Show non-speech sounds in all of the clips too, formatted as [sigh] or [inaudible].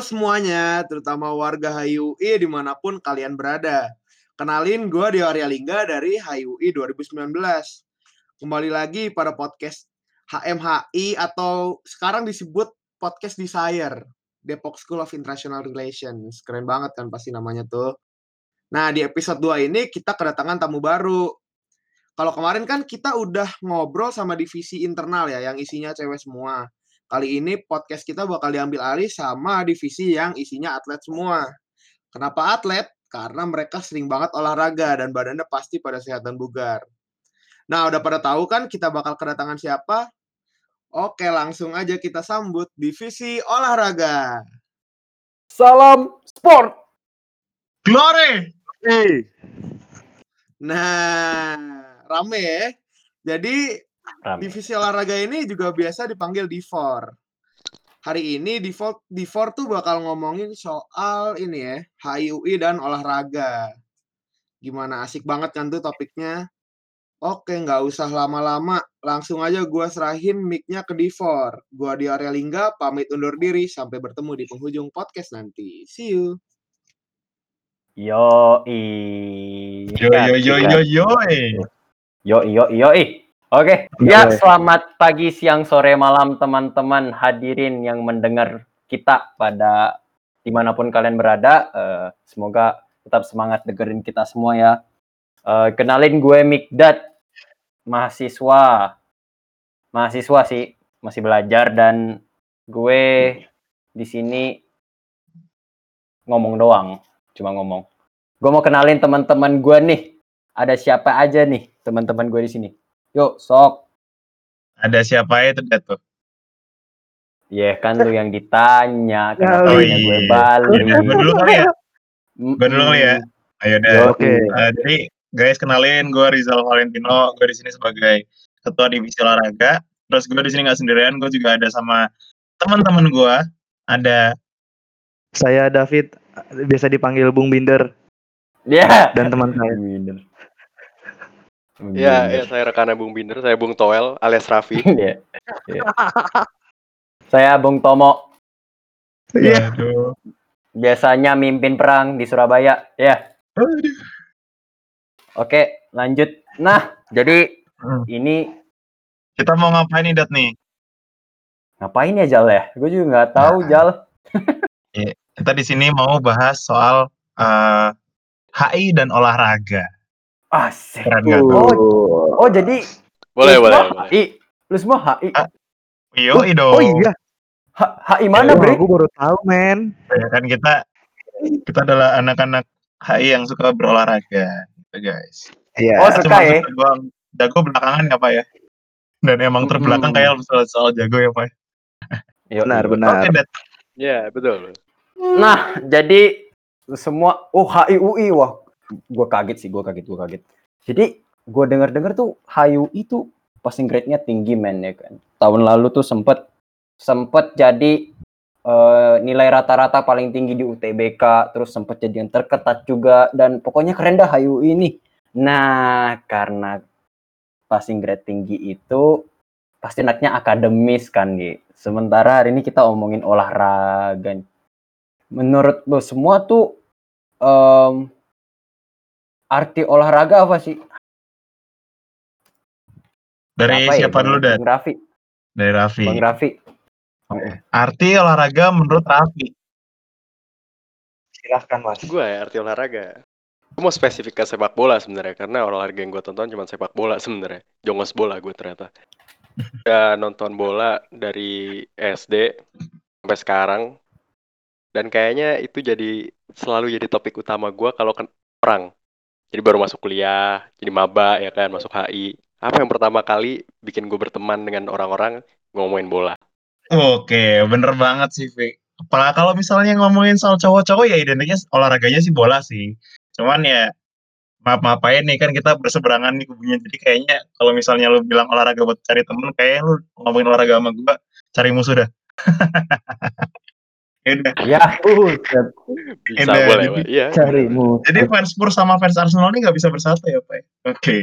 Semuanya, terutama warga HIUI di mana pun kalian berada. Kenalin, gue Dio Arya Lingga dari HIUI 2019. Kembali lagi pada podcast HMHI atau sekarang disebut Podcast Desire, Depok School of International Relations. Keren banget kan pasti namanya tuh. Nah, di episode 2 ini kita kedatangan tamu baru. Kalau kemarin kan kita udah ngobrol sama divisi internal ya, yang isinya cewek semua. Kali ini podcast kita bakal diambil alih sama divisi yang isinya atlet semua. Kenapa atlet? Karena mereka sering banget olahraga dan badannya pasti pada sehat dan bugar. Nah, udah pada tahu kan kita bakal kedatangan siapa? Oke, langsung aja kita sambut divisi olahraga. Salam sport. Glory. Hey. Nah, rame ya. Jadi Rame. divisi olahraga ini juga biasa dipanggil D4. Hari ini D4, D4 tuh bakal ngomongin soal ini ya, HIUI dan olahraga. Gimana asik banget kan tuh topiknya. Oke, nggak usah lama-lama. Langsung aja gua serahin mic-nya ke D4. Gua di area Lingga, pamit undur diri. Sampai bertemu di penghujung podcast nanti. See you. Yo i. Yo yo yo yo yo. Yo yo yo i. Oke, ya selamat pagi, siang, sore, malam teman-teman hadirin yang mendengar kita pada di mana pun kalian berada. Eh, semoga tetap semangat dengerin kita semua ya. Eh, kenalin gue Mikdad, mahasiswa, mahasiswa sih, masih belajar dan gue di sini ngomong doang, cuma ngomong. Gue mau kenalin teman-teman gue nih. Ada siapa aja nih teman-teman gue di sini? Yuk, sok. Ada siapa ya itu Dat tuh? Ya kan lu yang ditanya, kenapa Oh, tanya gue iya. balik. Gue dulu kali ya. Gue dulu kali ya. Ayo deh. Oke. Eh, jadi guys kenalin gue Rizal Valentino. Gue di sini sebagai ketua divisi olahraga. Terus gue di sini nggak sendirian. Gue juga ada sama teman-teman gue. Ada Saya David, biasa dipanggil Bung Binder Ya. dan teman saya. Binder. Ya, ya saya rekannya Bung Binder, saya Bung Toel alias Raffi. [laughs] Iya. Iya. Saya Bung Tomo, Iya. Aduh. biasanya mimpin perang di Surabaya. Ya. Aduh. Oke, lanjut. Nah, jadi Hmm. ini Kita mau ngapain nih Dat nih? ngapain ya Jal ya? Gue juga nggak tahu Nah. Jal. Kita di sini mau bahas soal eh, HI dan olahraga. Asik. Keren gak tuh? Oh, oh jadi Boleh, lu boleh, semua boleh. HI. Lu semua HI. Ah. Yo, dong. Oh iya, H- HI mana, Bre? aku baru tahu men. Ya kan kita kita adalah anak-anak HI yang suka berolahraga, gitu guys. Iya. Oh, suka Cuma ya? suka doang. Jago belakangan ya Pak ya. Dan emang terbelakang Mm. kayak soal, soal jago ya Pak. Yuk, Benar, benar. Oke, Dat. Ya, betul. Nah, jadi semua oh HIUI wah, gua kaget sih, gua kaget, gua kaget. Jadi gua dengar-dengar tuh HIUI tuh passing grade-nya tinggi men ya kan. Tahun lalu tuh sempet sempet jadi eh, nilai rata-rata paling tinggi di UTBK, terus sempet jadi yang terketat juga dan pokoknya keren dah HIUI ini. Nah, karena passing grade tinggi itu pasti anaknya akademis kan gitu. Sementara hari ini kita omongin olahraga. nih menurut lo semua tuh em, arti olahraga apa sih? Dari Apa ya, siapa Bang- dulu? Bang Raffi, Dari Raffi. Bang Raffi. Arti olahraga menurut Raffi. Silahkan mas. Gue ya arti olahraga. Gue mau spesifik ke sepak bola sebenarnya karena olahraga yang gue tonton cuma sepak bola sebenarnya. Jongos bola gue ternyata. [laughs] Ya nonton bola dari SD sampai sekarang dan kayaknya itu jadi selalu jadi topik utama gue kalau ke orang. Jadi baru masuk kuliah, jadi maba ya kan, masuk HI. Apa yang pertama kali bikin gue berteman dengan orang-orang ngomongin bola? Oke, bener banget sih, Vi. Apalagi kalau misalnya ngomongin soal cowok-cowok ya identiknya olahraganya sih bola sih. Cuman ya maaf maafin nih kan kita berseberangan nih kubunya. Jadi kayaknya kalau misalnya lu bilang olahraga buat cari temen, kayaknya lu ngomongin olahraga sama gua cari musuh dah. [laughs] ya. Ya, buset. Bisa boleh, jadi-. Carimu. Jadi fans Spurs sama fans Arsenal ini nggak bisa bersatu ya, Pak? ya? Oke.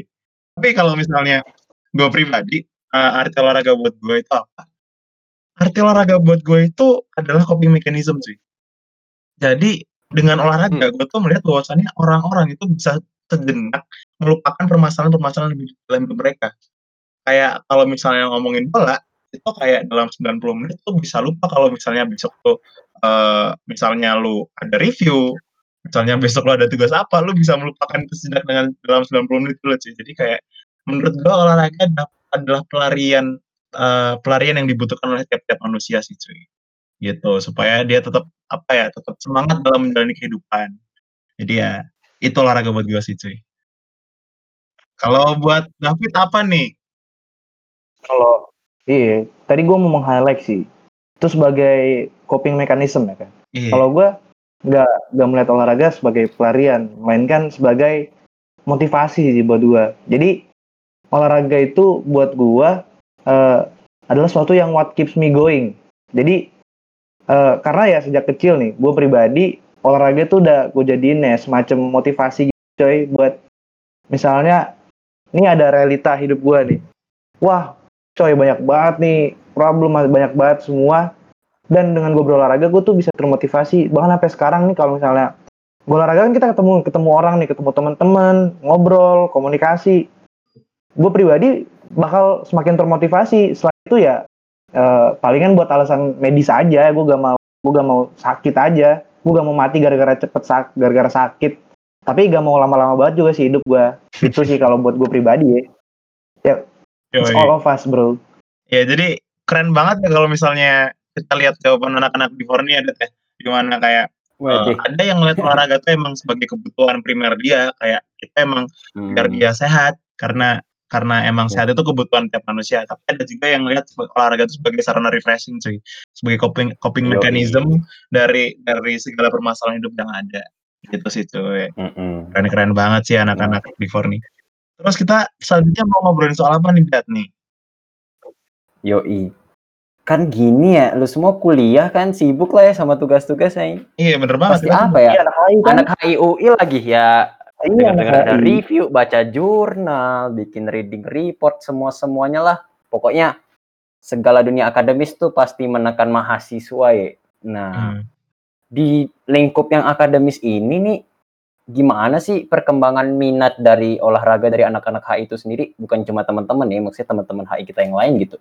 Tapi kalau misalnya gue pribadi, eh, arti olahraga buat gue itu apa? Arti olahraga buat gue itu adalah coping mechanism sih. Jadi dengan olahraga gue tuh melihat bahwasannya orang-orang itu bisa sejenak melupakan permasalahan-permasalahan di dalam mereka. Kayak kalau misalnya ngomongin bola, itu kayak dalam 90 menit tuh bisa lupa kalau misalnya besok tuh eh, misalnya lu ada review, misalnya besok lu ada tugas apa, lu bisa melupakan itu sejenak dengan dalam 90 menit dulu sih. Jadi kayak menurut gua olahraga adalah, pelarian eh, pelarian yang dibutuhkan oleh tiap-tiap manusia sih cuy. Gitu, supaya dia tetap apa ya, tetap semangat dalam menjalani kehidupan. Jadi ya itu olahraga buat gua sih cuy. Kalau buat David apa nih? Kalau iya, tadi gue mau meng-highlight sih. Itu sebagai coping mechanism ya kan. Iya. Kalau gue nggak nggak melihat olahraga sebagai pelarian, melainkan sebagai motivasi sih buat gue. Jadi olahraga itu buat gue eh, adalah sesuatu yang what keeps me going. Jadi eh, karena ya sejak kecil nih, gue pribadi olahraga itu udah gue jadiin ya semacam motivasi gitu, coy buat misalnya ini ada realita hidup gue nih. Wah, coy banyak banget nih. Problem banyak banget semua. Dan dengan gue berolahraga gue tuh bisa termotivasi. Bahkan sampai sekarang nih kalau misalnya gue olahraga kan kita ketemu ketemu orang nih ketemu teman-teman ngobrol komunikasi. Gue pribadi bakal semakin termotivasi. Selain itu ya eh, palingan buat alasan medis aja. Gue gak mau gue gak mau sakit aja. Gue gak mau mati gara-gara cepet sak gara-gara sakit. Tapi gak mau lama-lama banget juga sih hidup gue itu sih kalau buat gue pribadi. Ya It's all of us, bro. Ya jadi keren banget ya kalau misalnya kita lihat jawaban anak-anak di Forni ada teh. Gimana kayak Waduh. ada yang ngeliat olahraga tuh emang sebagai kebutuhan primer dia. Kayak kita emang Hmm. biar dia sehat karena karena emang sehat itu kebutuhan tiap manusia. Tapi ada juga yang ngeliat sebe- olahraga itu sebagai sarana refreshing cuy. Sebagai coping coping mechanism dari dari segala permasalahan hidup yang ada. Gitu sih cuy. Mm-mm. keren keren banget sih anak-anak di Forni terus kita selanjutnya mau ngobrolin soal apa nih Dad nih Yoi. Kan gini ya, lu semua kuliah kan sibuk lah ya sama tugas-tugas ya. iya bener banget Pasti kita apa Iya, ya? anak HI kan? Anak HIUI lagi ya. Iya, ada review, baca jurnal, bikin reading report, semua-semuanya lah. Pokoknya segala dunia akademis tuh pasti menekan mahasiswa ya. Nah, Hmm. di lingkup yang akademis ini nih gimana sih perkembangan minat dari olahraga dari anak-anak HI itu sendiri bukan cuma teman-teman ya maksudnya teman-teman HI kita yang lain gitu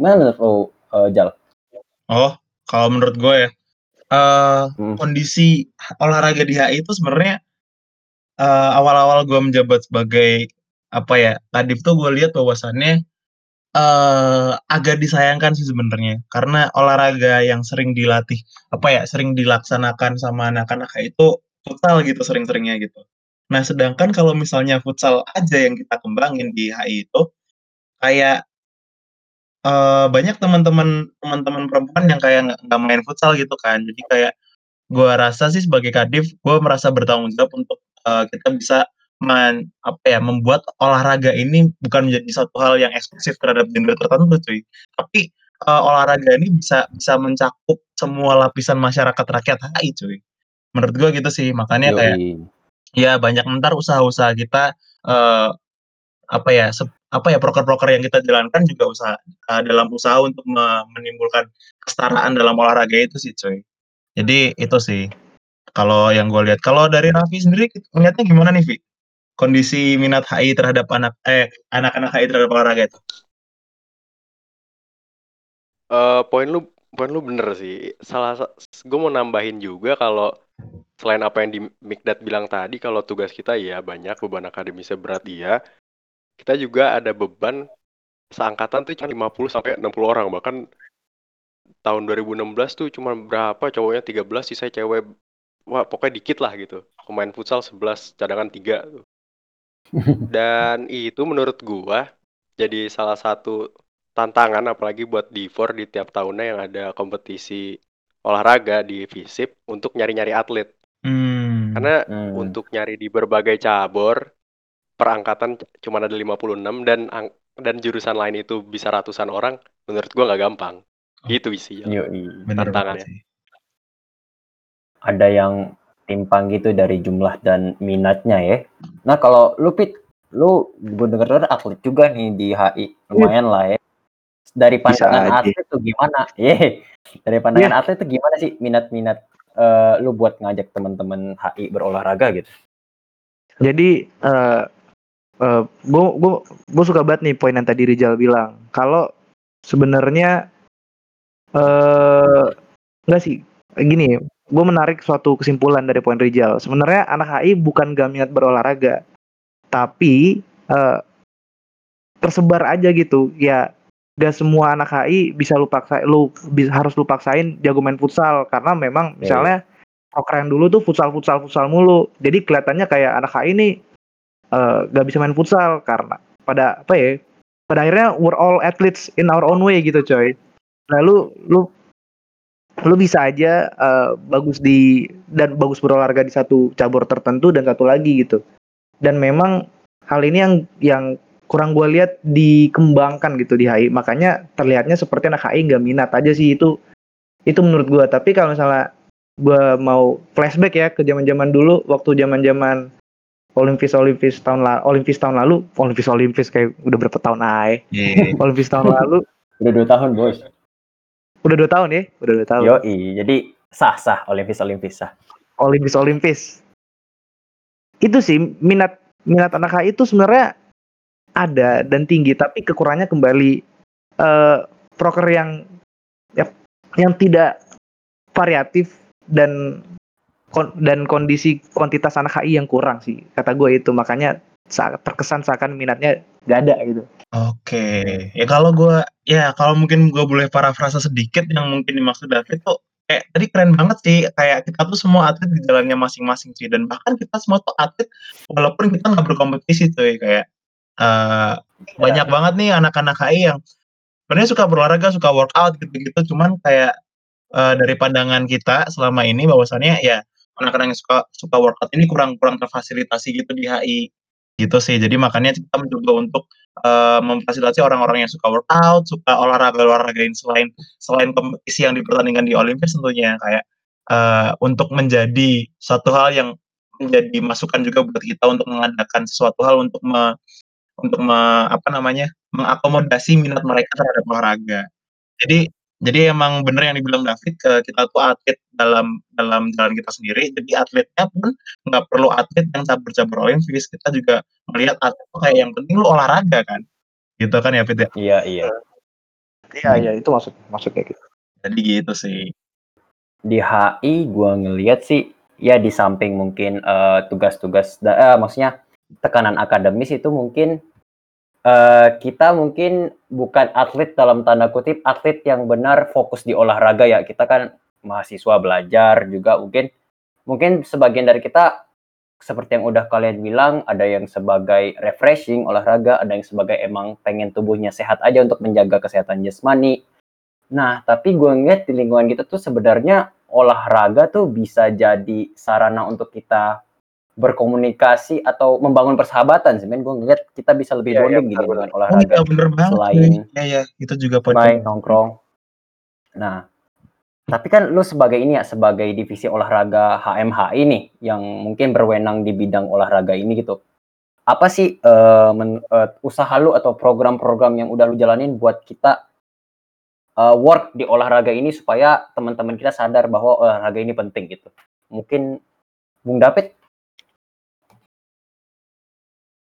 gimana menurut lo eh, Jal? Oh, kalau menurut gue ya, eh Hmm. kondisi olahraga di HI itu sebenarnya eh, awal-awal gue menjabat sebagai apa ya, kadif tuh gue lihat bahwasannya eh agak disayangkan sih sebenarnya karena olahraga yang sering dilatih apa ya, sering dilaksanakan sama anak-anak HI itu futsal gitu sering-seringnya gitu. Nah, sedangkan kalau misalnya futsal aja yang kita kembangin di HI itu kayak eh banyak teman-teman teman-teman perempuan yang kayak nggak main futsal gitu kan. Jadi kayak gua rasa sih sebagai kadif, gua merasa bertanggung jawab untuk eh, kita bisa men, apa ya, membuat olahraga ini bukan menjadi satu hal yang eksklusif terhadap gender tertentu cuy. Tapi eh, olahraga ini bisa bisa mencakup semua lapisan masyarakat rakyat HI cuy. Menurut gua gitu sih. Makanya kayak Yoi. ya banyak ntar usaha-usaha kita eh apa ya sep- apa ya proker-proker yang kita jalankan juga usaha eh, dalam usaha untuk me- menimbulkan kesetaraan dalam olahraga itu sih cuy jadi itu sih kalau yang gue lihat kalau dari Raffi sendiri melihatnya gimana nih Vi kondisi minat HI terhadap anak eh anak-anak HI terhadap olahraga itu Eh, poin lu poin lu bener sih. Salah gue mau nambahin juga kalau selain apa yang di Mikdat bilang tadi kalau tugas kita ya banyak beban akademisnya berat iya. Kita juga ada beban seangkatan tuh cuma 50 sampai 60 orang bahkan tahun 2016 tuh cuma berapa cowoknya 13 sisa cewek wah pokoknya dikit lah gitu. Pemain futsal 11 cadangan 3 tuh. Dan itu menurut gua jadi salah satu tantangan apalagi buat D4 di tiap tahunnya yang ada kompetisi olahraga di FISIP untuk nyari-nyari atlet. hmm. Karena Hmm. untuk nyari di berbagai cabur per angkatan c- cuma ada 56 dan ang- dan jurusan lain itu bisa ratusan orang, menurut gua nggak gampang. Gitu sih. Jal. Yoi. bener tantangannya. banget sih ada yang timpang gitu dari jumlah dan minatnya ya. Nah kalau lu Pit, lu gue denger atlet juga nih di HI, lumayan lah ya. Dari Bisa pandangan aja. atlet tuh gimana? [laughs] Ye, dari pandangan atlet tuh gimana sih minat-minat eh, lu buat ngajak teman-teman HI berolahraga gitu? Jadi eh eh, gue gue gue suka banget nih poin yang tadi Rizal bilang. Kalau sebenarnya eh enggak sih gini, gue menarik suatu kesimpulan dari poin Rizal. Sebenarnya anak HI bukan gak minat berolahraga, tapi eh tersebar aja gitu. Ya gak semua anak HI bisa lu paksa lu bisa harus lu paksain jago main futsal karena memang Iya, misalnya yang dulu tuh futsal futsal futsal mulu. Jadi kelihatannya kayak anak HI ini eh, gak bisa main futsal karena pada apa ya? Pada akhirnya we're all athletes in our own way gitu coy. Lalu lu lu bisa aja eh, bagus di dan bagus berolahraga di satu cabur tertentu dan satu lagi gitu. Dan memang hal ini yang yang kurang gue lihat dikembangkan gitu di HI. Makanya terlihatnya seperti anak HI nggak minat aja sih itu itu menurut gue. Tapi kalau misalnya gue mau flashback ya ke zaman-zaman dulu waktu zaman-zaman Olimpis Olimpis tahun lalu Olimpis tahun lalu Olimpis Olimpis kayak udah berapa tahun aja [laughs] Iya. Olimpis tahun lalu Udah dua tahun bos. udah dua tahun ya udah dua tahun Yoi, jadi sah sah Olimpis Olimpis sah. Olimpis Olimpis itu sih minat minat anak HI itu sebenarnya ada dan tinggi tapi kekurangannya kembali. Eh proker yang ya, yang tidak variatif dan kon- dan kondisi kuantitas anak HI yang kurang sih kata gue itu. Makanya sa- terkesan seakan minatnya gak ada gitu. Oke, ya kalau gue, ya kalau mungkin gue boleh parafrasa sedikit yang mungkin dimaksud David tuh kayak tadi keren banget sih, kayak kita tuh semua atlet di jalannya masing-masing sih, dan bahkan kita semua tuh atlet walaupun kita nggak berkompetisi tuh ya, kayak eh, banyak banget nih anak-anak HI yang sebenarnya suka berolahraga, suka workout gitu-gitu, cuman kayak eh, dari pandangan kita selama ini bahwasannya ya anak-anak yang suka suka workout ini kurang kurang terfasilitasi gitu di HI gitu sih. Jadi makanya kita mencoba untuk eh, memfasilitasi orang-orang yang suka workout, suka olahraga-olahraga lain selain selain kompetisi yang dipertandingkan di Olimpis tentunya. Kayak eh, untuk menjadi satu hal yang menjadi masukan juga buat kita untuk mengadakan sesuatu hal untuk me, untuk me, apa namanya mengakomodasi minat mereka terhadap olahraga. Jadi jadi emang bener yang dibilang David ke kita tuh atlet dalam dalam jalan kita sendiri. Jadi atletnya pun nggak perlu atlet yang cabur-cabur olimpis. Kita juga melihat atlet tuh kayak yang penting lu olahraga kan. Gitu kan ya Fit ya? Iya iya. iya iya itu maksud maksudnya gitu Jadi gitu sih. Di HI gua ngelihat sih ya di samping mungkin eh, tugas-tugas da- eh, maksudnya tekanan akademis itu mungkin eh, kita mungkin bukan atlet dalam tanda kutip atlet yang benar fokus di olahraga ya. Kita kan mahasiswa belajar juga mungkin mungkin sebagian dari kita seperti yang udah kalian bilang ada yang sebagai refreshing olahraga ada yang sebagai emang pengen tubuhnya sehat aja untuk menjaga kesehatan jasmani. Nah tapi gue ngeliat di lingkungan kita tuh sebenarnya olahraga tuh bisa jadi sarana untuk kita berkomunikasi atau membangun persahabatan sih men gue ngeliat kita bisa lebih iya, bonding gini benar, dengan Oh olahraga iya bener banget. Selain- Iya ya, itu juga poin. main nongkrong. Nah, tapi kan lu sebagai ini ya sebagai divisi olahraga HMH ini yang mungkin berwenang di bidang olahraga ini gitu. Apa sih eh, men- eh, usaha lu atau program-program yang udah lu jalanin buat kita eh, work di olahraga ini supaya teman-teman kita sadar bahwa olahraga ini penting gitu. Mungkin Bung David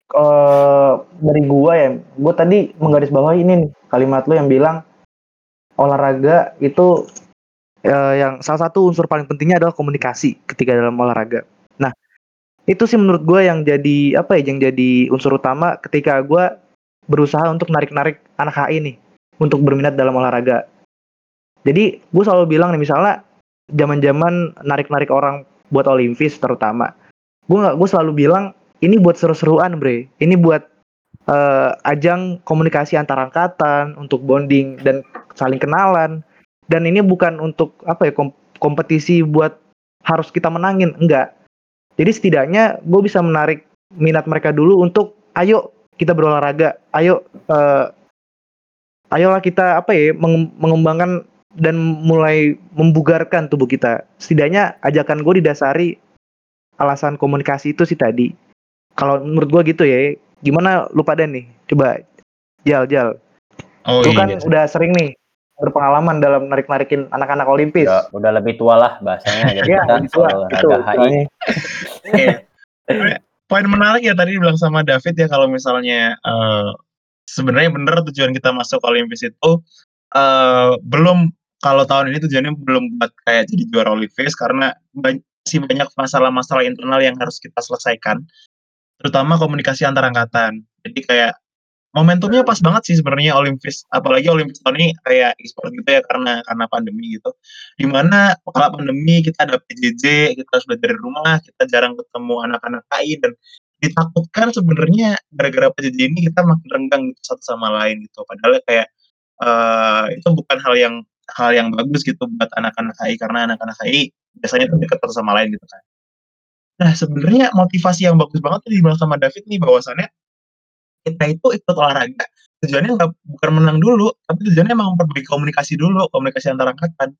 eh dari gua ya, gua tadi menggarisbawahi ini nih, kalimat lu yang bilang olahraga itu eh, yang salah satu unsur paling pentingnya adalah komunikasi ketika dalam olahraga. Nah, itu sih menurut gua yang jadi apa ya, yang jadi unsur utama ketika gua berusaha untuk narik-narik anak HI nih untuk berminat dalam olahraga. Jadi gue selalu bilang nih misalnya zaman-zaman narik-narik orang buat Olimpis terutama, gue gue selalu bilang ini buat seru-seruan bre. Ini buat eh, ajang komunikasi antar angkatan untuk bonding dan saling kenalan. Dan ini bukan untuk apa ya kom- kompetisi buat harus kita menangin enggak. Jadi setidaknya gue bisa menarik minat mereka dulu untuk ayo kita berolahraga ayo eh, ayolah kita apa ya menge- mengembangkan dan mulai membugarkan tubuh kita. Setidaknya ajakan gue didasari alasan komunikasi itu sih tadi kalau menurut gua gitu ya gimana lu pada nih coba jal jal Oh lu iya. kan udah sering nih berpengalaman dalam narik-narikin anak-anak Olimpis. Udah, udah lebih tua lah bahasanya. [laughs] Jadi Iya, kita tua. Itu HI. Iya. Poin menarik ya tadi dibilang sama David ya kalau misalnya eh, sebenarnya bener tujuan kita masuk Olimpis itu eh, belum kalau tahun ini tujuannya belum buat kayak jadi juara Olimpis karena ban- masih banyak masalah-masalah internal yang harus kita selesaikan terutama komunikasi antar angkatan. Jadi kayak momentumnya pas banget sih sebenarnya Olimpis apalagi Olimpis tahun ini kayak e-sport gitu ya karena karena pandemi gitu. Di mana kalau pandemi kita ada PJJ kita harus belajar dari rumah kita jarang ketemu anak-anak KI dan ditakutkan sebenarnya gara-gara PJJ ini kita makin renggang gitu satu sama lain gitu. Padahal kayak eh, itu bukan hal yang hal yang bagus gitu buat anak-anak KI karena anak-anak KI biasanya tuh dekat satu sama lain gitu kan nah sebenarnya motivasi yang bagus banget tuh dibilang sama David nih bahwasannya kita itu ikut olahraga tujuannya nggak bukan menang dulu tapi tujuannya emang memperbaiki komunikasi dulu komunikasi antar angkatan.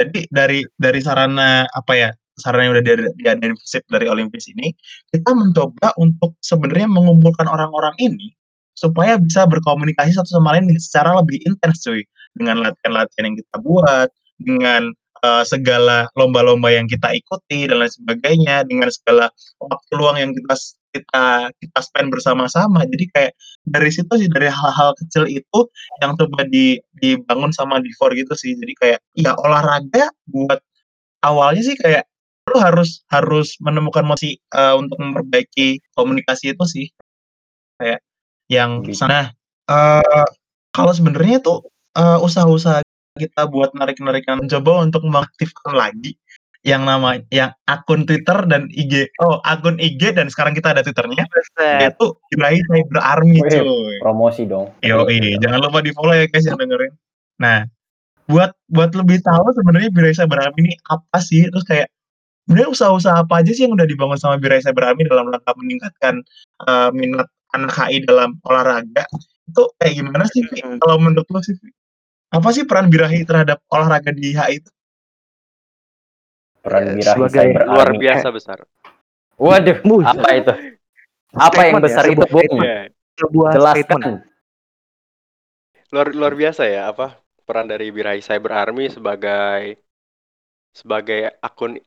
Jadi dari dari sarana apa ya sarana yang udah di- diadain FISIP dari Olimpis ini kita mencoba untuk sebenarnya mengumpulkan orang-orang ini supaya bisa berkomunikasi satu sama lain secara lebih intens cuy. Dengan latihan-latihan yang kita buat dengan eh, segala lomba-lomba yang kita ikuti dan lain sebagainya dengan segala waktu luang yang kita kita kita spend bersama-sama. Jadi kayak dari situ sih dari hal-hal kecil itu yang coba di dibangun sama Divor gitu sih. Jadi kayak ya olahraga buat awalnya sih kayak lu harus harus menemukan motivasi eh, untuk memperbaiki komunikasi itu sih. Kayak yang Gitu. nah eh, kalau sebenarnya tuh usaha-usaha kita buat narik-narikan mencoba untuk mengaktifkan lagi yang nama yang akun Twitter dan IG oh akun IG dan sekarang kita ada Twitternya itu Birahi Cyber Army cuy Promosi dong. Yo, jangan lupa di follow ya guys yang dengerin. Nah, buat buat lebih tahu sebenarnya Birahi Cyber Army ini apa sih? Terus kayak sebenarnya usaha-usaha apa aja sih yang udah dibangun sama Birahi Cyber Army dalam rangka meningkatkan eh, minat anak HI dalam olahraga? Itu kayak gimana sih? Hmm. Kalau menurut lo sih? Apa sih peran Birahi terhadap olahraga di HI itu? Peran Ya, Birahi sebagai Cyber luar Army. [laughs] biasa besar. Waduh, apa itu? Apa yang ya, besar itu, sebuah Bung? Ya, Sebuah Jelaskan. statement. luar luar biasa ya apa peran dari Birahi Cyber Army sebagai sebagai akun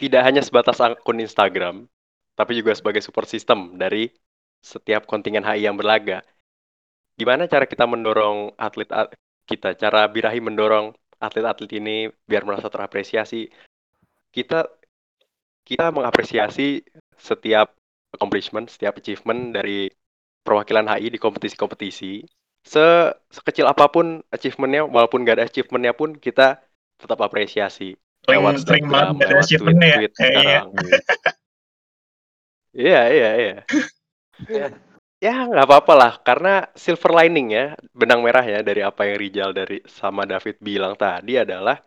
tidak hanya sebatas akun Instagram tapi juga sebagai support system dari setiap kontingen HI yang berlaga. Gimana cara kita mendorong atlet at- kita, cara Birahi mendorong atlet-atlet ini biar merasa terapresiasi? Kita kita mengapresiasi setiap accomplishment, setiap achievement dari perwakilan HI di kompetisi-kompetisi. Se sekecil apa pun achievementnya walaupun gak ada achievementnya pun kita tetap apresiasi Sering, lewat sering banget ada lewat tweet achievementnya ya, tweet kayaknya. sekarang. Iya iya. Iya ya nggak apa-apa lah karena silver lining ya benang merah ya dari apa yang Rijal dari sama David bilang tadi adalah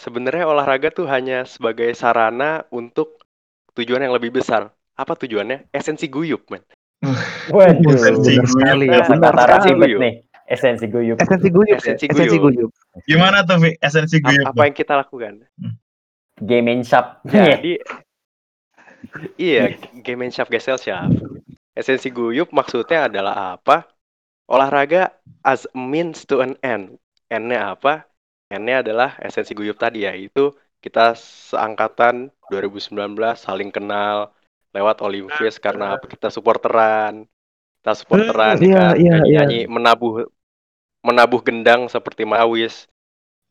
sebenarnya olahraga tuh hanya sebagai sarana untuk tujuan yang lebih besar apa tujuannya esensi guyup men [laughs] Waduh, Esensi sekali ya. Kata Guyup. nih. Esensi guyup. Esensi guyup. ya? Esensi Esensi guyup. guyup. Gimana tuh, Vi? Esensi guyup. apa yang kita lakukan Game in shop. Jadi [laughs] iya, game and shop gesel shop. Esensi guyup maksudnya adalah apa? Olahraga as a means to an end. N-nya apa? N-nya adalah esensi guyup tadi yaitu kita seangkatan 2019 saling kenal lewat Olimpias karena apa? kita supporteran. Kita supporteran Hmm, ya iya, kan, iya, nyanyi-nyanyi menabuh menabuh gendang seperti Mawis.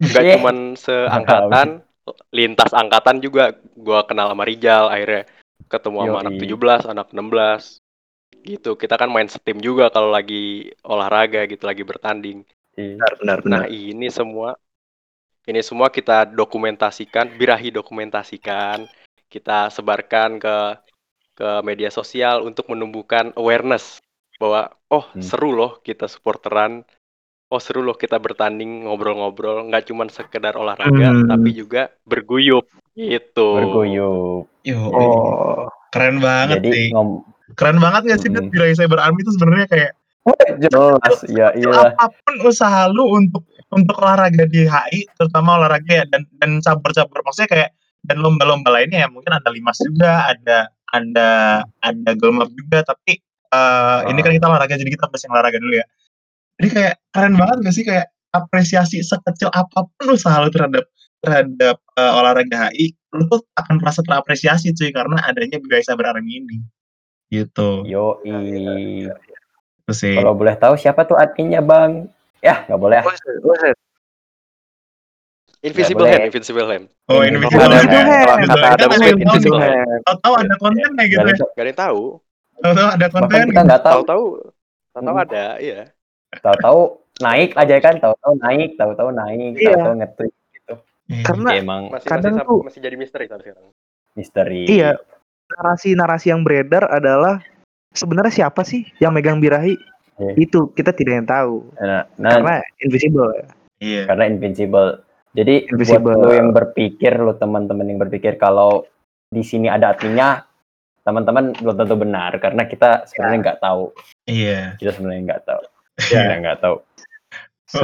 Gak Yeah. [laughs] cuman seangkatan, lintas angkatan juga gua kenal sama Rijal akhirnya ketemu sama Yoi. anak 17, anak 16 gitu kita kan main setim juga kalau lagi olahraga gitu lagi bertanding Benar, benar, benar. nah ini semua ini semua kita dokumentasikan birahi dokumentasikan kita sebarkan ke ke media sosial untuk menumbuhkan awareness bahwa oh Hmm. seru loh kita supporteran oh seru loh kita bertanding ngobrol-ngobrol nggak cuman sekedar olahraga Hmm. tapi juga berguyup gitu Berguyup. Yo, Oh, keren banget Jadi sih. ngom Keren banget gak sih, Hmm. Dit? Birahi Cyber Army itu sebenarnya kayak jelas ya iya. apa pun usaha lu untuk untuk olahraga di HI terutama olahraga ya dan dan cabur-cabur maksudnya kayak dan lomba-lomba lainnya ya mungkin ada limas juga ada ada ada golmap juga tapi eh, ini kan kita olahraga jadi kita bahas yang olahraga dulu ya jadi kayak keren banget gak sih kayak apresiasi sekecil apa pun usaha lu terhadap terhadap eh, olahraga HI, lu tuh akan merasa terapresiasi cuy karena adanya Bira Sabar Army ini. Gitu. Yo Itu sih. Kalau boleh tahu siapa tuh adminnya bang? Ya nggak boleh. Invisible. Hand, Invisible Hand. Oh, ada- gitu. ada- Gitu. kata ada tahu Invisible. Hand. Tahu-tahu ada kontennya gitu ya. Gak ada yang tahu. Tahu-tahu ada bahkan konten. kita nggak tahu. Tahu-tahu, tahu-tahu Hmm. ada, iya. Tahu-tahu naik aja kan, tahu-tahu naik, tahu-tahu naik, Iya. tahu-tahu nge-tweet gitu. Karena Jadi emang Masih Kadang masih, tuh- masih jadi misteri sampai sekarang. misteri. Iya. Narasi-narasi yang beredar adalah sebenarnya siapa sih yang megang birahi? Iya. Itu kita tidak yang tahu Nah, nah karena invisible. Iya. karena invincible. Jadi Invincible. buat lo yang berpikir, lo teman-teman yang berpikir kalau di sini ada adminnya, teman-teman belum tentu benar karena kita sebenarnya nggak tahu. Iya. Kita sebenarnya nggak tahu. Iya. Kita nggak tahu.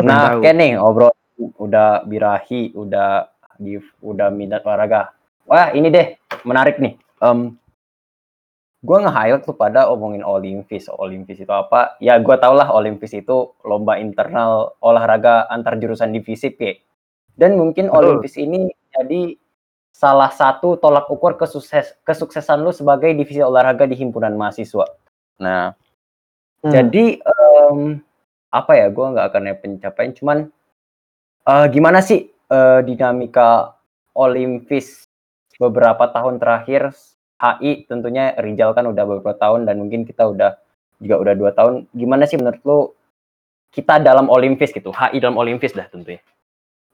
Nah, oke nih obrol udah birahi, udah di udah minat olahraga. Wah, ini deh menarik nih. Em gue nge-highlight tuh pada omongin Olympus. Olympus itu apa? Ya, gue tau lah Olympus itu lomba internal olahraga antar jurusan divisi P. Dan mungkin Betul. Olympus ini jadi salah satu tolak ukur kesukses kesuksesan lu sebagai divisi olahraga di himpunan mahasiswa. Nah, Hmm. jadi em, apa ya? Gue nggak akan pencapaian, cuman eh, gimana sih eh, dinamika Olimpis beberapa tahun terakhir? HI tentunya Rijal kan udah beberapa tahun dan mungkin kita udah juga udah dua tahun. Gimana sih menurut lo kita dalam Olimpis gitu? HI dalam Olimpis dah tentunya.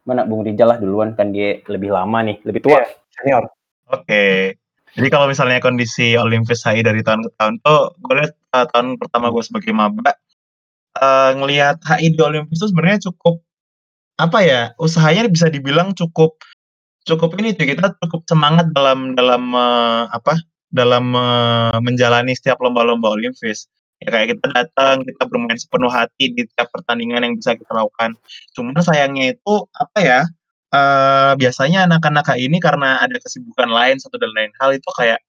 Mana Bung Rijal lah duluan kan dia lebih lama nih, lebih tua. Iya. Senior. Oke. Jadi kalau misalnya kondisi Olympus HI dari tahun ke tahun tuh, gue lihat uh, tahun pertama gue sebagai maba, uh, ngelihat HI di Olympus itu sebenarnya cukup apa ya? Usahanya bisa dibilang cukup cukup ini tuh kita cukup semangat dalam dalam uh, apa? Dalam uh, menjalani setiap lomba-lomba Olympus. Ya kayak kita datang, kita bermain sepenuh hati di tiap pertandingan yang bisa kita lakukan. Cuma sayangnya itu apa ya? eh biasanya anak-anak ini karena ada kesibukan lain satu dan lain hal itu kayak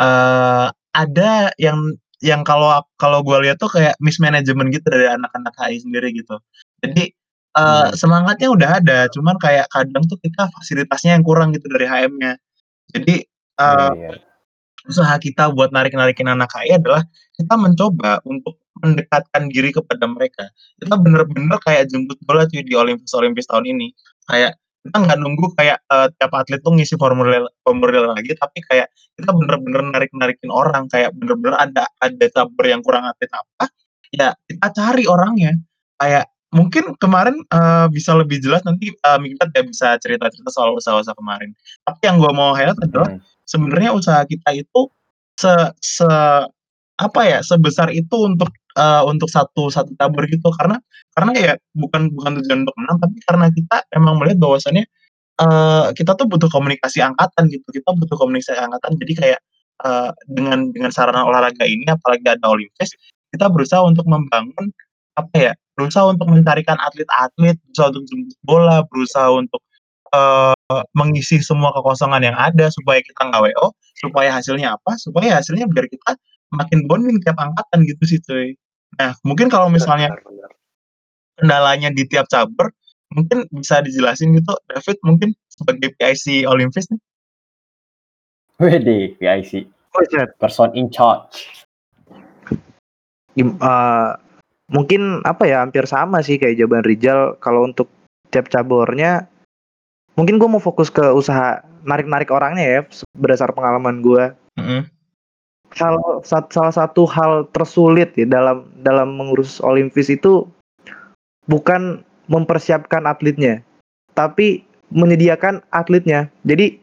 eh ada yang yang kalau kalau gue lihat tuh kayak mismanagement gitu dari anak-anak HI sendiri gitu. Jadi Hmm. semangatnya udah ada, cuman kayak kadang tuh kita fasilitasnya yang kurang gitu dari HM-nya. Jadi eh Iya. usaha kita buat narik-narikin anak HI adalah kita mencoba untuk mendekatkan diri kepada mereka. Kita bener-bener kayak jemput bola cuy di Olympus Olympus tahun ini. Kayak kita nggak nunggu kayak eh, tiap atlet tuh ngisi formulir formulir lagi, tapi kayak kita bener-bener narik-narikin orang. Kayak bener-bener ada ada cabur yang kurang atlet apa, ya kita cari orangnya. Kayak mungkin kemarin eh, bisa lebih jelas nanti eh, Mikdad ya bisa cerita-cerita soal usaha-usaha kemarin. Tapi yang gue mau highlight adalah Hmm. sebenarnya usaha kita itu se se apa ya sebesar itu untuk eh, untuk satu satu tabur gitu karena karena ya bukan bukan tujuan untuk menang tapi karena kita emang melihat bahwasannya eh, kita tuh butuh komunikasi angkatan gitu kita butuh komunikasi angkatan jadi kayak eh, dengan dengan sarana olahraga ini apalagi ada Olympus kita berusaha untuk membangun apa ya berusaha untuk mencarikan atlet-atlet berusaha untuk jemput bola berusaha untuk eh, mengisi semua kekosongan yang ada supaya kita nggak WO supaya hasilnya apa? Supaya hasilnya biar kita makin bonding tiap angkatan gitu sih cuy. Nah mungkin kalau misalnya kendalanya di tiap cabur mungkin bisa dijelasin gitu David mungkin sebagai PIC Olympus nih? Wede, PIC, person in charge. Gim- eh, mungkin apa ya hampir sama sih kayak jawaban Rijal kalau untuk tiap cabornya mungkin gue mau fokus ke usaha narik-narik orangnya ya berdasar pengalaman gue sat- salah satu hal tersulit ya dalam dalam mengurus Olimpis itu bukan mempersiapkan atletnya tapi menyediakan atletnya jadi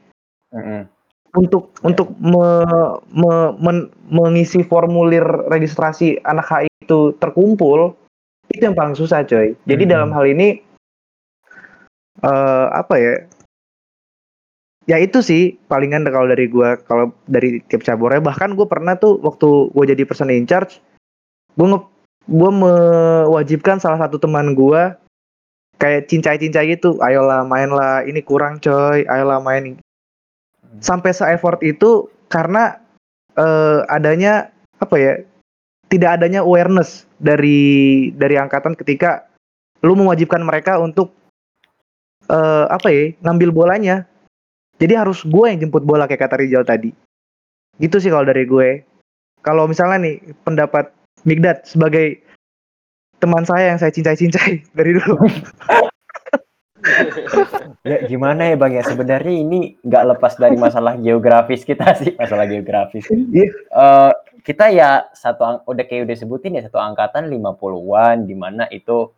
Mm-mm. untuk Ya. untuk me- me- men- mengisi formulir registrasi anak HI itu terkumpul itu yang paling susah coy. Jadi Hmm. dalam hal ini eh apa ya? Ya itu sih palingan kalau dari gua kalau dari tiap cabornya. Bahkan gue pernah tuh waktu gue jadi person in charge gue nge gue mewajibkan salah satu teman gua kayak cincai-cincai gitu. Ayolah mainlah ini kurang coy. Ayolah main. Sampai se-effort itu karena eh, adanya apa ya tidak adanya awareness dari dari angkatan ketika lu mewajibkan mereka untuk eh apa ya ngambil bolanya. Jadi harus gue yang jemput bola kayak kata Rizal tadi. Gitu sih kalau dari gue. Kalau misalnya nih pendapat Migdad sebagai teman saya yang saya cincai-cincai [laughs] dari dulu. [laughs] Ya gimana ya bang ya? Sebenarnya ini nggak lepas dari masalah geografis kita sih. Masalah geografis. Iya. Kita ya satu udah kayak udah sebutin ya satu angkatan 50-an di mana itu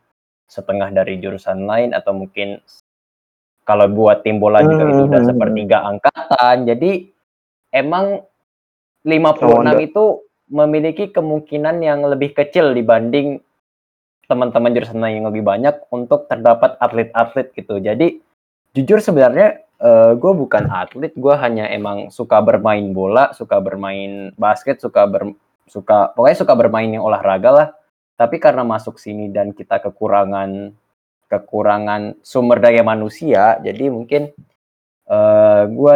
setengah dari jurusan lain atau mungkin kalau buat tim bola juga itu udah Hmm. sepertiga angkatan. Jadi emang 56 Oh, itu memiliki kemungkinan yang lebih kecil dibanding teman-teman jurusan lain yang lebih banyak untuk terdapat atlet-atlet gitu. Jadi jujur sebenarnya gue bukan atlet, gue hanya emang suka bermain bola, suka bermain basket, suka ber, suka pokoknya suka bermain yang olahraga lah. Tapi karena masuk sini dan kita kekurangan kekurangan sumber daya manusia, jadi mungkin gue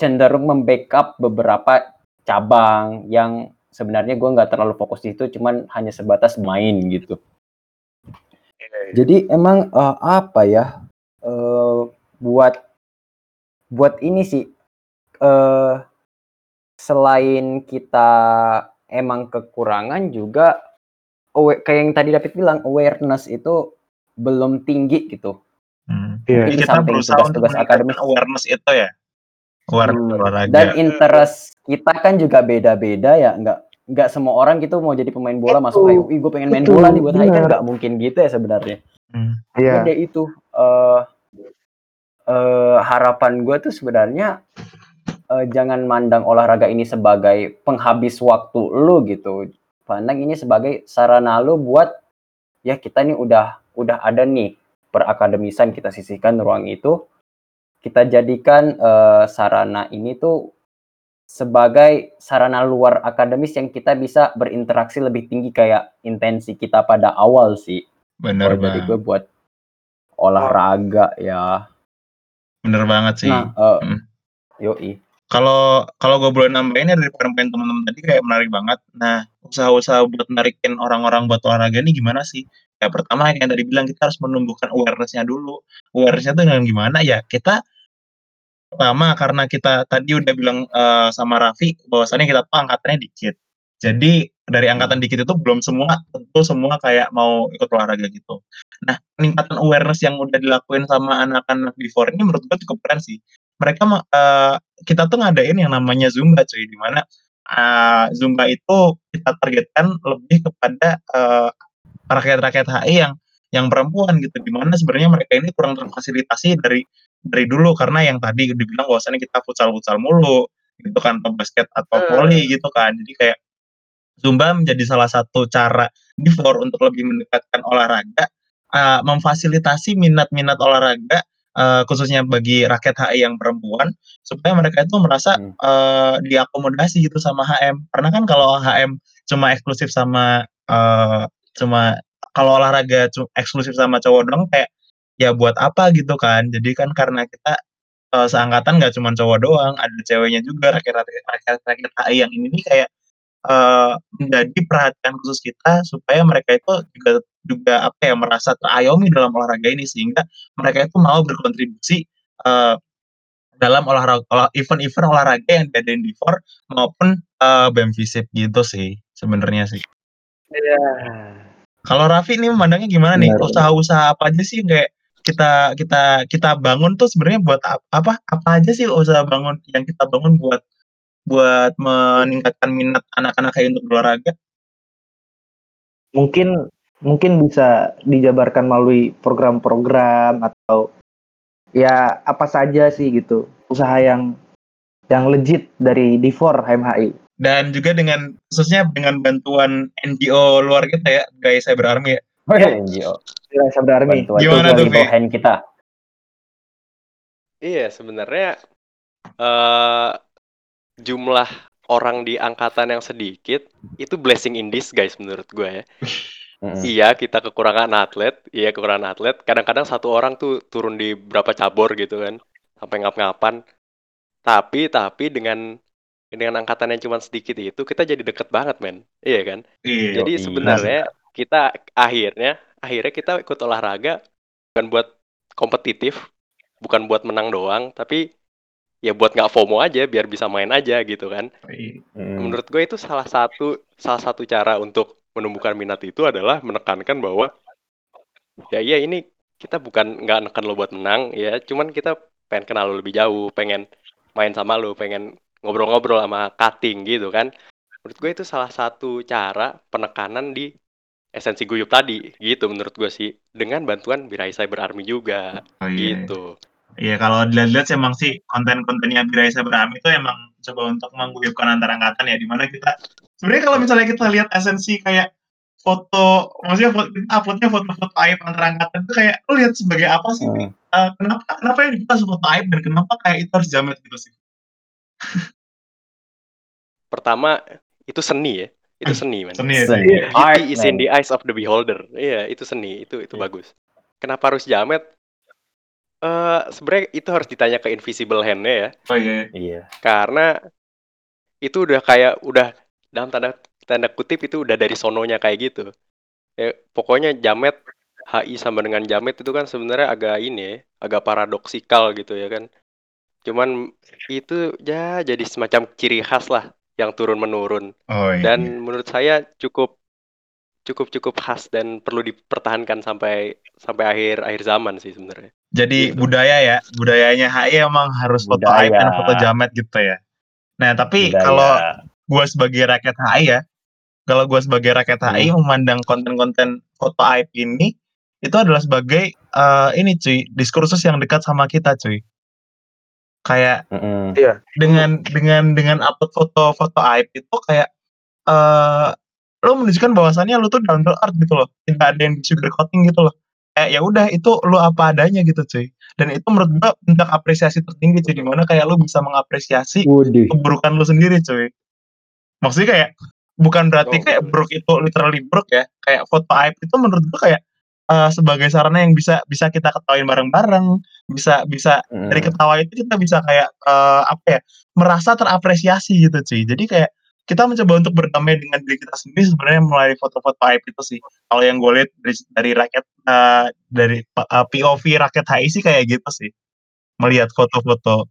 cenderung membackup beberapa cabang yang sebenarnya gue nggak terlalu fokus di itu, cuman hanya sebatas main gitu. Jadi emang eh, apa ya eh, buat buat ini sih eh selain kita emang kekurangan juga kayak yang tadi David bilang awareness itu belum tinggi gitu. Hmm. Iya. Jadi Di kita berusaha untuk tugas-tugas meningkatkan akademis. awareness itu ya. Awareness Hmm. olahraga. Dan interest kita kan juga beda-beda ya, nggak nggak semua orang gitu mau jadi pemain bola masuk Betul. HI, gue pengen main bola nih buat HI kan nggak mungkin gitu ya sebenarnya. Hmm. Iya. Beda itu eh eh, harapan gue tuh sebenarnya eh, jangan mandang olahraga ini sebagai penghabis waktu lu gitu. Pandang ini sebagai sarana lu buat ya kita nih udah udah ada nih perakademisan kita sisihkan ruang itu kita jadikan eh, sarana ini tuh sebagai sarana luar akademis yang kita bisa berinteraksi lebih tinggi kayak intensi kita pada awal sih. Bener Kalau dari banget. gue buat olahraga ya. Bener banget sih. Nah, Hmm. yoi. Kalau kalau gue boleh nambahin ya dari poin-poin teman-teman tadi kayak menarik banget. Nah, usaha-usaha buat narikin orang-orang buat olahraga ini gimana sih? Ya pertama yang tadi bilang kita harus menumbuhkan awareness-nya dulu. Awareness-nya tuh dengan gimana ya? Kita pertama karena kita tadi udah bilang eh, sama Raffi bahwasannya kita tuh angkatannya dikit. Jadi dari angkatan dikit itu belum semua tentu semua kayak mau ikut olahraga gitu. Nah, peningkatan awareness yang udah dilakuin sama anak-anak di for ini menurut gue cukup keren sih. Mereka eh, kita tuh ngadain yang namanya Zumba cuy, di mana eh, Zumba itu kita targetkan lebih kepada eh, rakyat-rakyat HI yang yang perempuan gitu, di mana sebenarnya mereka ini kurang terfasilitasi dari dari dulu karena yang tadi dibilang bahwasannya kita futsal-futsal mulu gitu kan atau basket atau Hmm. volley gitu kan. Jadi kayak Zumba menjadi salah satu cara di for untuk lebih mendekatkan olahraga, eh, memfasilitasi minat-minat olahraga eh, khususnya bagi rakyat HI yang perempuan supaya mereka itu merasa Hmm. eh, diakomodasi gitu sama HM. Karena kan kalau HM cuma eksklusif sama eh, cuma kalau olahraga cu- eksklusif sama cowok dong kayak ya buat apa gitu kan. Jadi kan karena kita eh, seangkatan nggak cuma cowok doang, ada ceweknya juga rakyat-rakyat HI yang ini nih kayak eh, menjadi perhatian khusus kita supaya mereka itu juga juga apa ya merasa terayomi dalam olahraga ini sehingga mereka itu mau berkontribusi eh, dalam olahraga olah- event-event olahraga yang diadain di FOR maupun eh, BEM Visip gitu sih sebenarnya sih. Kalau Raffi nih memandangnya gimana nih? Usaha-usaha apa aja sih kayak kita kita kita bangun tuh sebenarnya buat ap- apa apa aja sih usaha bangun yang kita bangun buat buat meningkatkan minat anak-anak kayak untuk berolahraga? mungkin mungkin bisa dijabarkan melalui program-program atau ya apa saja sih gitu usaha yang yang legit dari Difor HMHI dan juga dengan khususnya dengan bantuan NGO luar kita ya guys Cyber Army ya. Oh ya NGO. Sabda Army Bantuan Gimana itu tuh, hand kita. Iya, sebenarnya eh jumlah orang di angkatan yang sedikit itu blessing in disguise menurut gue ya. Iya, kita kekurangan atlet, iya kekurangan atlet. Kadang-kadang satu orang tuh turun di berapa cabur gitu kan, sampai ngap-ngapan. Tapi tapi dengan dengan angkatan yang cuma sedikit itu kita jadi deket banget men, iya kan? Iya. Jadi Yoi. sebenarnya kita akhirnya akhirnya kita ikut olahraga bukan buat kompetitif, bukan buat menang doang, tapi ya buat nggak FOMO aja biar bisa main aja gitu kan. Hmm. Menurut gue itu salah satu salah satu cara untuk menumbuhkan minat itu adalah menekankan bahwa ya iya ini kita bukan nggak neken lo buat menang ya, cuman kita pengen kenal lo lebih jauh, pengen main sama lo, pengen ngobrol-ngobrol sama cutting gitu kan. Menurut gue itu salah satu cara penekanan di esensi guyup tadi gitu menurut gue sih dengan bantuan Birai Cyber Army juga Oh iya. gitu. Iya kalau dilihat-lihat sih emang sih konten-kontennya Birai Cyber Army itu emang coba untuk mengguyupkan antara angkatan ya di mana kita sebenarnya kalau misalnya kita lihat esensi kayak foto maksudnya foto, uploadnya foto-foto aib antara angkatan itu kayak lu lihat sebagai apa sih Hmm. Eh, kenapa kenapa yang kita foto aib dan kenapa kayak itu harus jamet gitu sih Pertama itu seni ya, itu seni man. seni ya Seni. cuy. Art, is in the eyes of the beholder. Iya, itu seni, itu itu Iya. bagus. Kenapa harus jamet? Eh sebenarnya itu harus ditanya ke Invisible Hand-nya ya, oh iya Iya. karena itu udah kayak udah dalam tanda tanda kutip itu udah dari sononya kayak gitu. Ya, pokoknya jamet HI sama dengan jamet itu kan sebenarnya agak ini ya, agak paradoksikal gitu ya kan. Cuman itu ya jadi semacam ciri khas lah yang turun menurun oh iya dan menurut saya cukup cukup cukup khas dan perlu dipertahankan sampai sampai akhir akhir zaman sih sebenarnya. jadi Gitu. budaya ya budayanya HI emang harus foto Budaya. aib dan foto jamet gitu ya nah tapi Budaya. kalau gue sebagai rakyat HI ya kalau gue sebagai rakyat Hmm. HI memandang konten-konten foto aib ini itu adalah sebagai eh, ini cuy diskursus yang dekat sama kita cuy kayak Mm-mm. dengan dengan dengan upload foto-foto aib itu kayak eh lo menunjukkan bahwasannya lo tuh down to earth gitu loh. Tidak ada yang sugar coating gitu loh. Kayak ya udah itu lo apa adanya gitu cuy. Dan itu menurut gua bentuk apresiasi tertinggi cuy di mana kayak lo bisa mengapresiasi Waduh. keburukan lo sendiri cuy. Maksudnya kayak bukan berarti Oh, kayak buruk itu literally buruk ya. Kayak foto aib itu menurut gua kayak eh, sebagai sarana yang bisa bisa kita ketawain bareng-bareng bisa bisa Mm. dari ketawa itu kita bisa kayak eh, apa ya merasa terapresiasi gitu cuy. Jadi kayak kita mencoba untuk berdamai dengan diri kita sendiri sebenarnya melalui foto-foto aib itu sih kalau yang gue lihat dari dari rakyat eh, dari eh, POV rakyat HI sih kayak gitu sih melihat foto-foto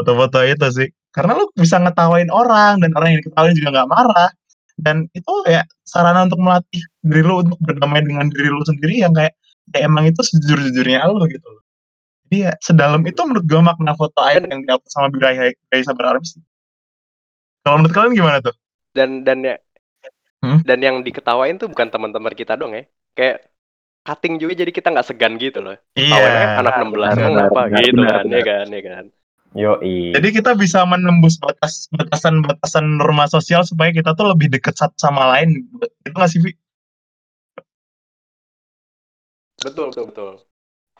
foto-foto itu sih karena lu bisa ngetawain orang dan orang yang diketawain juga nggak marah dan itu kayak sarana untuk melatih diri lu untuk berdamai dengan diri lu sendiri yang kayak ya emang itu sejujur-jujurnya lu gitu loh. Jadi ya sedalam itu menurut gue makna foto aib yang diupload sama Birai Birai Sabar Army sih. Kalau menurut kalian gimana tuh? Dan dan ya Hmm? dan yang diketawain tuh bukan teman-teman kita dong ya. Kayak cutting juga jadi kita nggak segan gitu loh. Tawainnya anak 16 benar, emang apa benar, gitu benar, kan, ya benar. kan, ya kan. Yoi. Jadi kita bisa menembus batas batasan-batasan norma sosial supaya kita tuh lebih dekat satu sama lain. Itu nggak sih, Vi? Betul, betul, betul.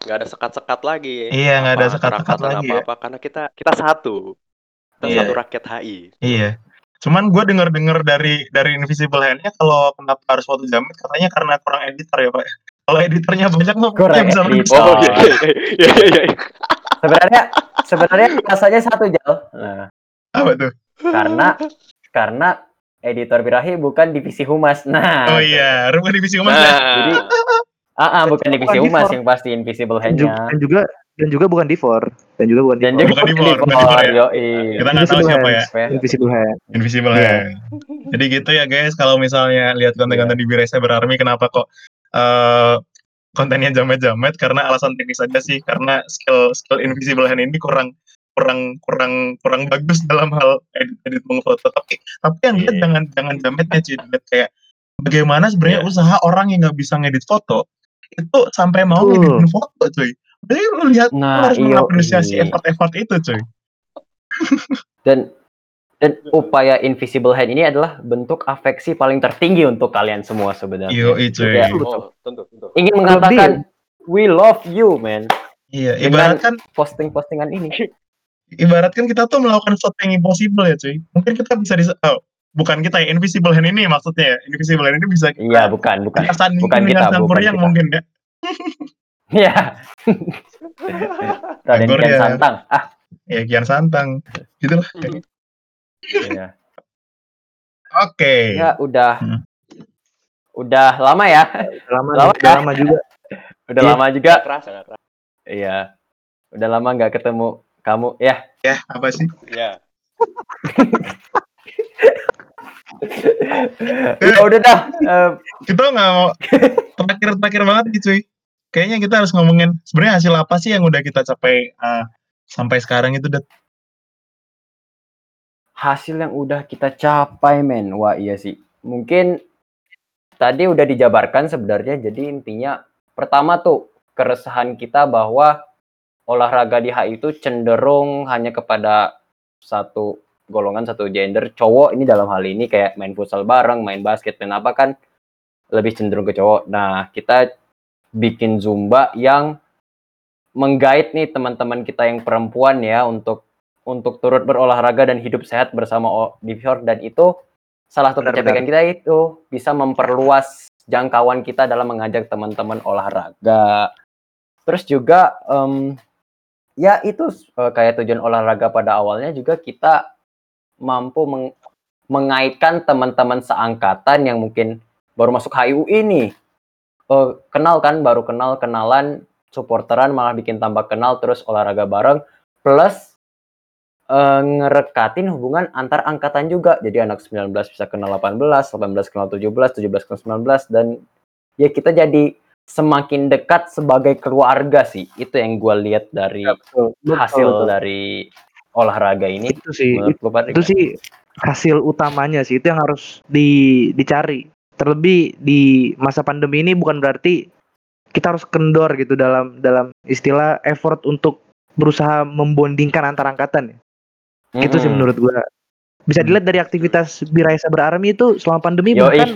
Nggak ada sekat-sekat lagi. ya. Iya, nggak ada Apa, sekat-sekat lagi ya. apa-apa karena kita kita satu. Kita Iya. satu rakyat HI. Iya. Cuman gue denger-denger dari dari Invisible Hand-nya kalau kenapa harus foto jamet katanya karena kurang editor ya, Pak. Kalau editornya banyak mah Kurang ya bisa lebih editor. Oh iya, iya, iya, iya, iya. Sebenarnya sebenarnya rasanya satu jal. Nah, apa tuh? karena karena editor birahi bukan divisi humas. Nah. Oh iya, rumah divisi humas ya. Nah, Jadi ah, ah, bukan divisi humas yang pasti invisible hand-nya. dan juga dan juga bukan divor dan juga bukan Dan divor. juga Bukan divor, bukan divor, divor ya. Kita nggak tahu siapa ya. Invisible Hand. Invisible. Hand. Jadi gitu ya guys, kalau misalnya lihat konten-konten di Birai Cyber Army kenapa kok eh kontennya jamet-jamet karena alasan teknis aja sih karena skill skill Invisible Hand ini kurang kurang kurang kurang bagus dalam hal edit edit mengofoto tapi tapi yang lihat Iya. jangan jangan jametnya cuy Lihat kayak bagaimana sebenarnya Iya. usaha orang yang nggak bisa ngedit foto itu sampai mau Betul. ngeditin foto cuy jadi lu lihat lu Nah, harus iyo, mengapresiasi iya. effort-effort itu cuy [laughs] Dan dan upaya invisible hand ini adalah bentuk afeksi paling tertinggi untuk kalian semua sebenarnya. iyo cuy Kayak oh, tentu, tentu. ingin mengatakan we love you man iya dengan- ibarat kan posting-postingan ini. ibaratkan kita tuh melakukan sesuatu yang impossible ya cuy mungkin kita bisa di oh, bukan kita ya invisible hand ini maksudnya ya invisible hand ini bisa Iya, bukan, bukan. bukan dengan kita, bukan kita. mungkin ya [laughs] Iya. [laughs] Raden Kian ya. Santang. Ah, ya kian santang gitu lah iya. oke Ya udah Hmm. udah lama ya. Lama, Lama ya? lama juga. Udah Iya. lama juga. Kerasa, kerasa. Iya. Udah lama nggak ketemu kamu. Ya, Ya, apa sih? Ya. [laughs] ya udah dah. Eh, Kita nggak mau terakhir-terakhir banget nih cuy. Kayaknya kita harus ngomongin sebenarnya hasil apa sih yang udah kita capai eh, sampai sekarang itu Dat? hasil yang udah kita capai men. Wah iya sih. Mungkin tadi udah dijabarkan sebenarnya jadi intinya pertama tuh keresahan kita bahwa olahraga di HI itu cenderung hanya kepada satu golongan satu gender. Cowok ini dalam hal ini kayak main futsal bareng main basket main apa kan lebih cenderung ke cowok. Nah kita bikin zumba yang menggait nih teman-teman kita yang perempuan ya untuk untuk turut berolahraga dan hidup sehat bersama Divor dan itu salah satu pencapaian kita itu bisa memperluas jangkauan kita dalam mengajak teman-teman olahraga. Terus juga em, ya itu eh, kayak tujuan olahraga pada awalnya juga kita mampu meng- mengaitkan teman-teman seangkatan yang mungkin baru masuk HIU ini Eh, kenal kan baru kenal kenalan supporteran malah bikin tambah kenal terus olahraga bareng plus eh, ngerekatin hubungan antar angkatan juga. Jadi anak 19 bisa kenal 18, 18 kenal 17, 17 kenal 19 dan ya kita jadi semakin dekat sebagai keluarga sih. Itu yang gue lihat dari Betul, betul, hasil betul. dari olahraga ini. itu sih pada itu sih hasil utamanya sih itu yang harus di, dicari terlebih di masa pandemi ini bukan berarti kita harus kendor gitu dalam dalam istilah effort untuk berusaha membondingkan antar angkatan ya. itu sih menurut gua bisa dilihat dari aktivitas Biraisa berarmi itu selama pandemi Yoi. bahkan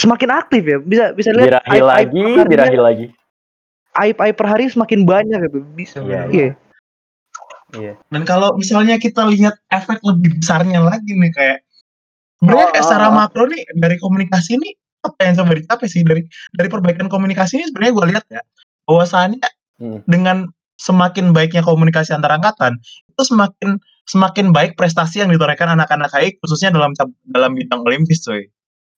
semakin aktif ya bisa bisa lihat Birahi aib-aib lagi, perharinya- birahi lagi. aib-aib per hari semakin banyak gitu bisa Iya, iya Iya. Dan kalau misalnya kita lihat efek lebih besarnya lagi nih kayak sebenarnya Oh, oh, secara oh. makro nih dari komunikasi ini apa yang coba dicapai sih dari dari perbaikan komunikasi ini sebenarnya gue lihat ya bahwasannya Hmm. dengan semakin baiknya komunikasi antar angkatan itu semakin semakin baik prestasi yang ditorehkan anak-anak HI khususnya dalam dalam bidang olimpis cuy.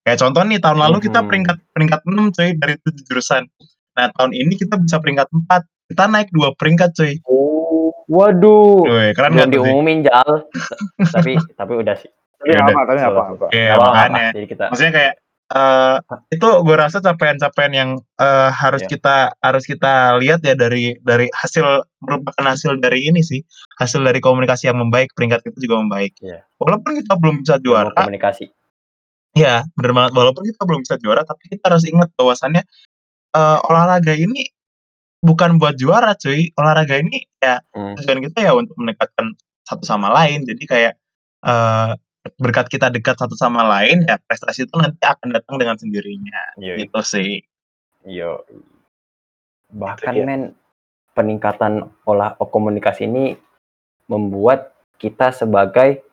Kayak contoh nih tahun lalu kita Mhm. peringkat peringkat 6 cuy dari tujuh jurusan. Nah, tahun ini kita bisa peringkat 4. Kita naik dua peringkat cuy. Oh, waduh. Cuy, keren Belum nggak diumumin Jal. [laughs] tapi tapi udah sih. Tapi Ya apa tapi Iya, Nggak apa-apa, makanya. Jadi kita maksudnya kayak eh itu gue rasa capaian-capaian yang eh, harus Iya. kita harus kita lihat ya dari dari hasil merupakan hasil dari ini sih hasil dari komunikasi yang membaik peringkat kita juga membaik Iya. walaupun kita belum bisa juara komunikasi. ya benar banget walaupun kita belum bisa juara tapi kita harus ingat bahwasannya eh, olahraga ini bukan buat juara cuy olahraga ini ya Hmm. tujuan kita ya untuk mendekatkan satu sama lain jadi kayak eh, berkat kita dekat satu sama lain ya prestasi itu nanti akan datang dengan sendirinya Yoi. gitu sih Yo. Bahkan dia. men peningkatan olah komunikasi ini membuat kita sebagai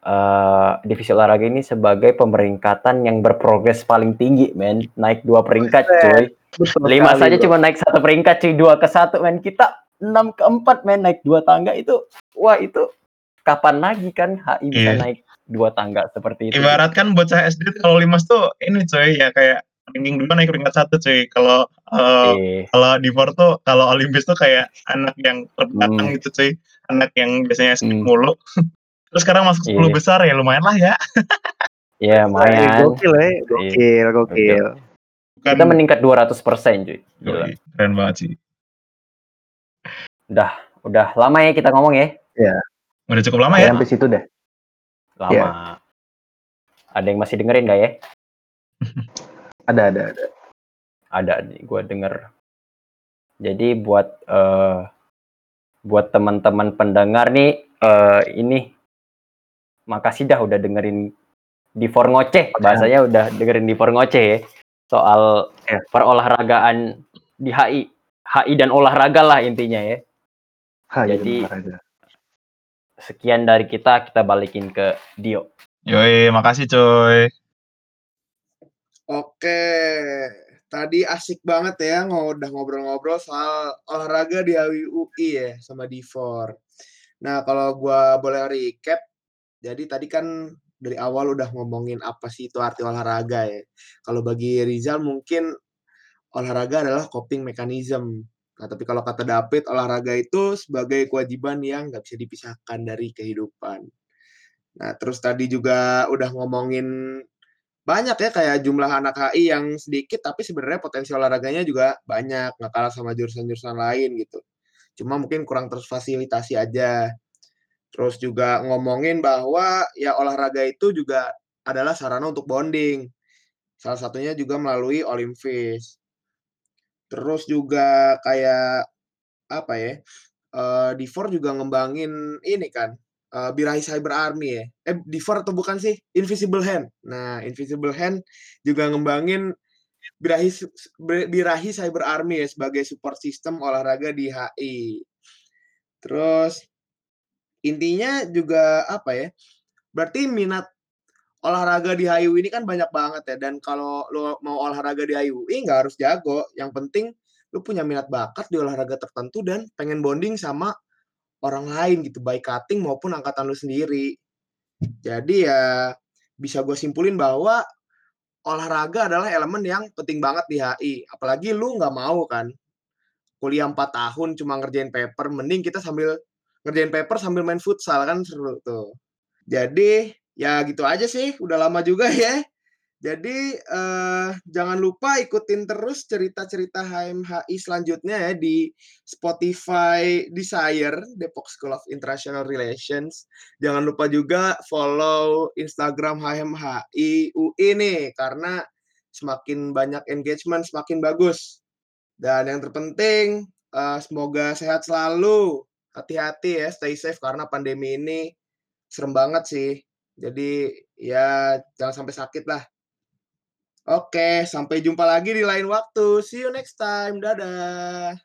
eh, divisi olahraga ini sebagai pemeringkatan yang berprogres paling tinggi men naik dua peringkat cuy Betul lima saja bro. cuma naik satu peringkat cuy dua ke satu men kita enam ke empat men naik dua tangga itu wah itu kapan lagi kan HI bisa Iya. naik dua tangga seperti itu. Ibaratkan bocah SD kalau limas tuh ini coy ya kayak ranking dua naik peringkat satu cuy kalau eh, Eh, kalau di tuh kalau Olimpis tuh kayak anak yang terbelakang Hmm. gitu cuy anak yang biasanya skip Hmm. mulu. [laughs] Terus sekarang masuk 10 Iya. besar ya lumayan lah ya. Ya Eh, lumayan. gokil ya gokil gokil. Bukan, kita meningkat 200 persen cuy. Gila. Keren banget sih. Udah lama ya kita ngomong ya? Udah cukup lama ya, ya? sampai situ deh lama. Iya. ada yang masih dengerin gak ya? [laughs] Ada ada ada. Ada nih gue denger. Jadi buat eh buat teman-teman pendengar nih eh ini makasih dah udah dengerin di for ngoceh. Bahasanya udah dengerin di for ngoceh ya. Soal Ya. perolahragaan di HI HI dan olahraga lah intinya ya. Ha, iya, Jadi- aja. Sekian dari kita kita balikin ke Dio yoi makasih coy Oke, tadi asik banget ya udah ngobrol-ngobrol soal olahraga di HWUI ya sama Difor. Nah, kalau gua boleh recap, jadi tadi kan dari awal udah ngomongin apa sih itu arti olahraga ya. Kalau bagi Rizal mungkin olahraga adalah coping mechanism. Nah, tapi kalau kata David, olahraga itu sebagai kewajiban yang nggak bisa dipisahkan dari kehidupan. Nah, terus tadi juga udah ngomongin banyak ya kayak jumlah anak HI yang sedikit tapi sebenarnya potensi olahraganya juga banyak nggak kalah sama jurusan-jurusan lain gitu. Cuma mungkin kurang terfasilitasi aja. Terus juga ngomongin bahwa ya olahraga itu juga adalah sarana untuk bonding. Salah satunya juga melalui Olimfis terus juga kayak apa ya uh, Difor juga ngembangin ini kan uh, Birahi Cyber Army ya. Eh, Diver atau bukan sih? Invisible Hand. Nah, Invisible Hand juga ngembangin Birahi Birahi Cyber Army ya sebagai support system olahraga di HI. Terus intinya juga apa ya? Berarti minat olahraga di HIU ini kan banyak banget ya dan kalau lo mau olahraga di HIU nggak harus jago, yang penting lu punya minat bakat di olahraga tertentu dan pengen bonding sama orang lain gitu, baik cutting maupun angkatan lu sendiri. Jadi ya bisa gue simpulin bahwa olahraga adalah elemen yang penting banget di HI. Apalagi lu nggak mau kan kuliah 4 tahun cuma ngerjain paper, mending kita sambil ngerjain paper sambil main futsal kan seru tuh. Jadi ya gitu aja sih, udah lama juga ya. Jadi uh, jangan lupa ikutin terus cerita-cerita HMHI selanjutnya ya di Spotify Desire Depok School of International Relations. Jangan lupa juga follow Instagram HMHI UI nih karena semakin banyak engagement semakin bagus. Dan yang terpenting uh, semoga sehat selalu. Hati-hati ya, stay safe karena pandemi ini serem banget sih. Jadi ya jangan sampai sakit lah. Oke, sampai jumpa lagi di lain waktu. See you next time. Dadah.